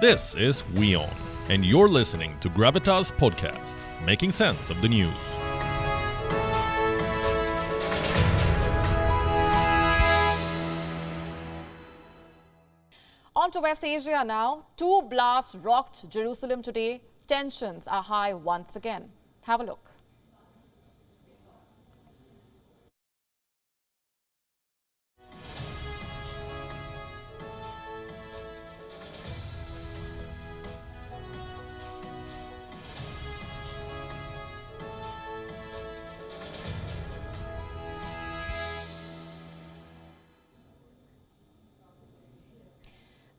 This is WION, and you're listening to Gravitas Podcast, making sense of the news. On to West Asia now. Two blasts rocked Jerusalem today. Tensions are high once again. Have a look.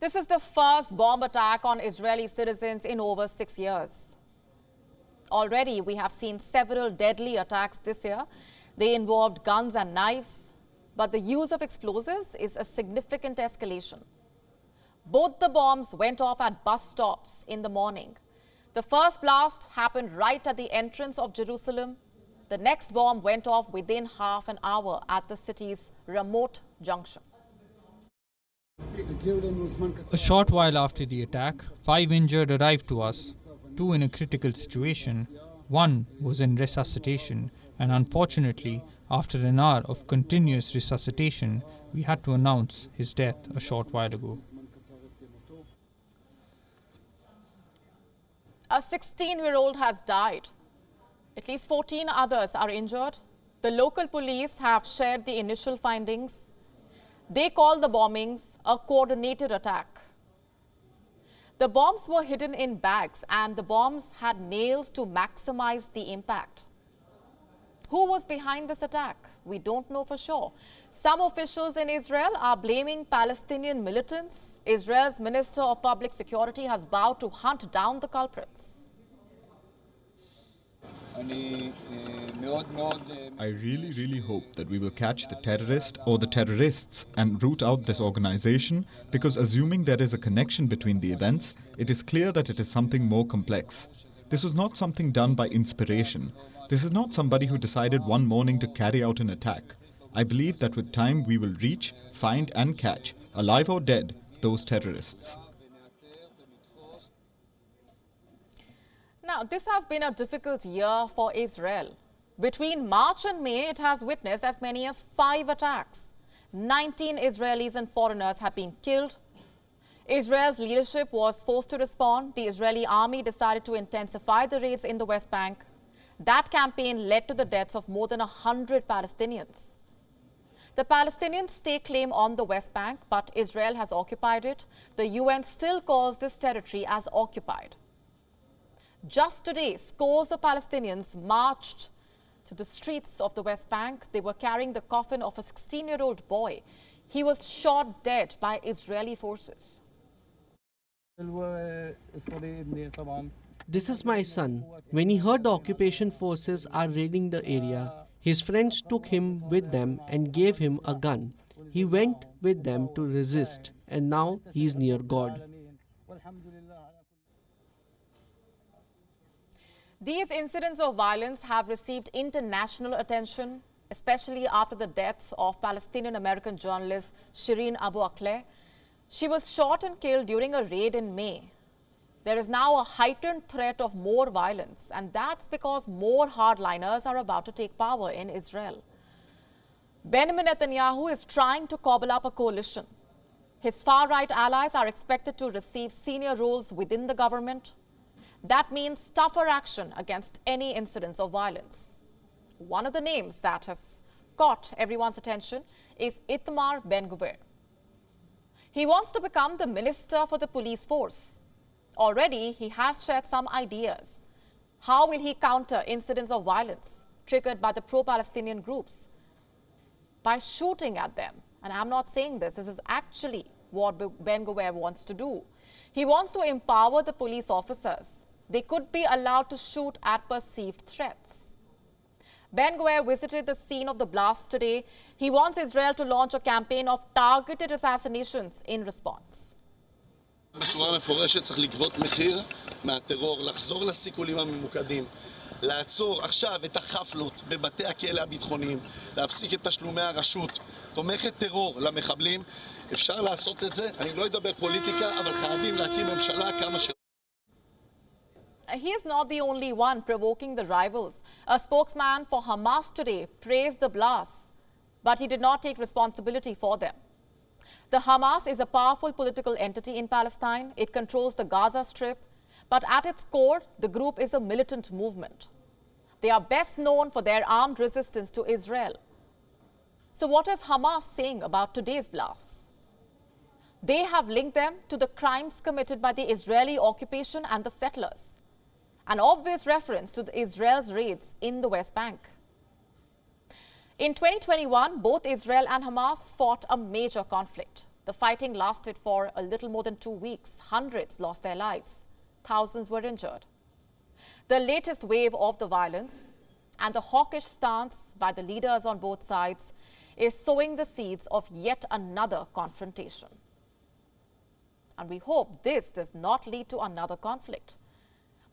This is the first bomb attack on Israeli citizens in over six years. Already, we have seen several deadly attacks this year. They involved guns and knives, but the use of explosives is a significant escalation. Both the bombs went off at bus stops in the morning. The first blast happened right at the entrance of Jerusalem. The next bomb went off within half an hour at the city's Ramot junction. A short while after the attack, five injured arrived to us, two in a critical situation, one was in resuscitation, and unfortunately, after an hour of continuous resuscitation, we had to announce his death a short while ago. A 16 year old has died. At least 14 others are injured. The local police have shared the initial findings. They call the bombings a coordinated attack. The bombs were hidden in bags and the bombs had nails to maximize the impact. Who was behind this attack? We don't know for sure. Some officials in Israel are blaming Palestinian militants. Israel's Minister of Public Security has vowed to hunt down the culprits. I really, really hope that we will catch the terrorist or the terrorists and root out this organization because assuming there is a connection between the events, it is clear that it is something more complex. This was not something done by inspiration. This is not somebody who decided one morning to carry out an attack. I believe that with time we will reach, find, and catch, alive or dead, those terrorists. Now, this has been a difficult year for Israel. Between March and May, it has witnessed as many as five attacks. 19 Israelis and foreigners have been killed. Israel's leadership was forced to respond. The Israeli army decided to intensify the raids in the West Bank. That campaign led to the deaths of more than 100 Palestinians. The Palestinians stake claim on the West Bank, but Israel has occupied it. The UN still calls this territory as occupied. Just today, scores of Palestinians marched to the streets of the West Bank. They were carrying the coffin of a 16 year old boy. He was shot dead by Israeli forces. This is my son. When he heard the occupation forces are raiding the area, his friends took him with them and gave him a gun. He went with them to resist, and now he is near God. These incidents of violence have received international attention, especially after the deaths of Palestinian American journalist Shireen Abu Akleh. She was shot and killed during a raid in May. There is now a heightened threat of more violence, and that's because more hardliners are about to take power in Israel. Benjamin Netanyahu is trying to cobble up a coalition. His far right allies are expected to receive senior roles within the government. That means tougher action against any incidents of violence. One of the names that has caught everyone's attention is Itamar Ben Gvir. He wants to become the minister for the police force. Already, he has shared some ideas. How will he counter incidents of violence triggered by the pro Palestinian groups? By shooting at them. And I'm not saying this, this is actually what Ben Gvir wants to do. He wants to empower the police officers they could be allowed to shoot at perceived threats. Ben Gvir visited the scene of the blast today. He wants Israel to launch a campaign of targeted assassinations in response. בצורה מפורשת צריך לגבות מחיר מהטרור, לחזור לסיכולים הממוקדים, לעצור עכשיו את החפלות בבתי הכלא הביטחוניים, להפסיק את תשלומי הרשות, תומכת טרור למחבלים. אפשר לעשות את זה, אני לא אדבר פוליטיקה, אבל חייבים להקים ממשלה כמה ש... He is not the only one provoking the rivals. A spokesman for Hamas today praised the blasts, but he did not take responsibility for them. The Hamas is a powerful political entity in Palestine. It controls the Gaza Strip, but at its core, the group is a militant movement. They are best known for their armed resistance to Israel. So, what is Hamas saying about today's blasts? They have linked them to the crimes committed by the Israeli occupation and the settlers an obvious reference to Israel's raids in the West Bank. In 2021, both Israel and Hamas fought a major conflict. The fighting lasted for a little more than two weeks. Hundreds lost their lives. Thousands were injured. The latest wave of the violence and the hawkish stance by the leaders on both sides is sowing the seeds of yet another confrontation. And we hope this does not lead to another conflict.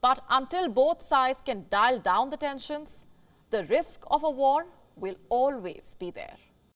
But until both sides can dial down the tensions, the risk of a war will always be there.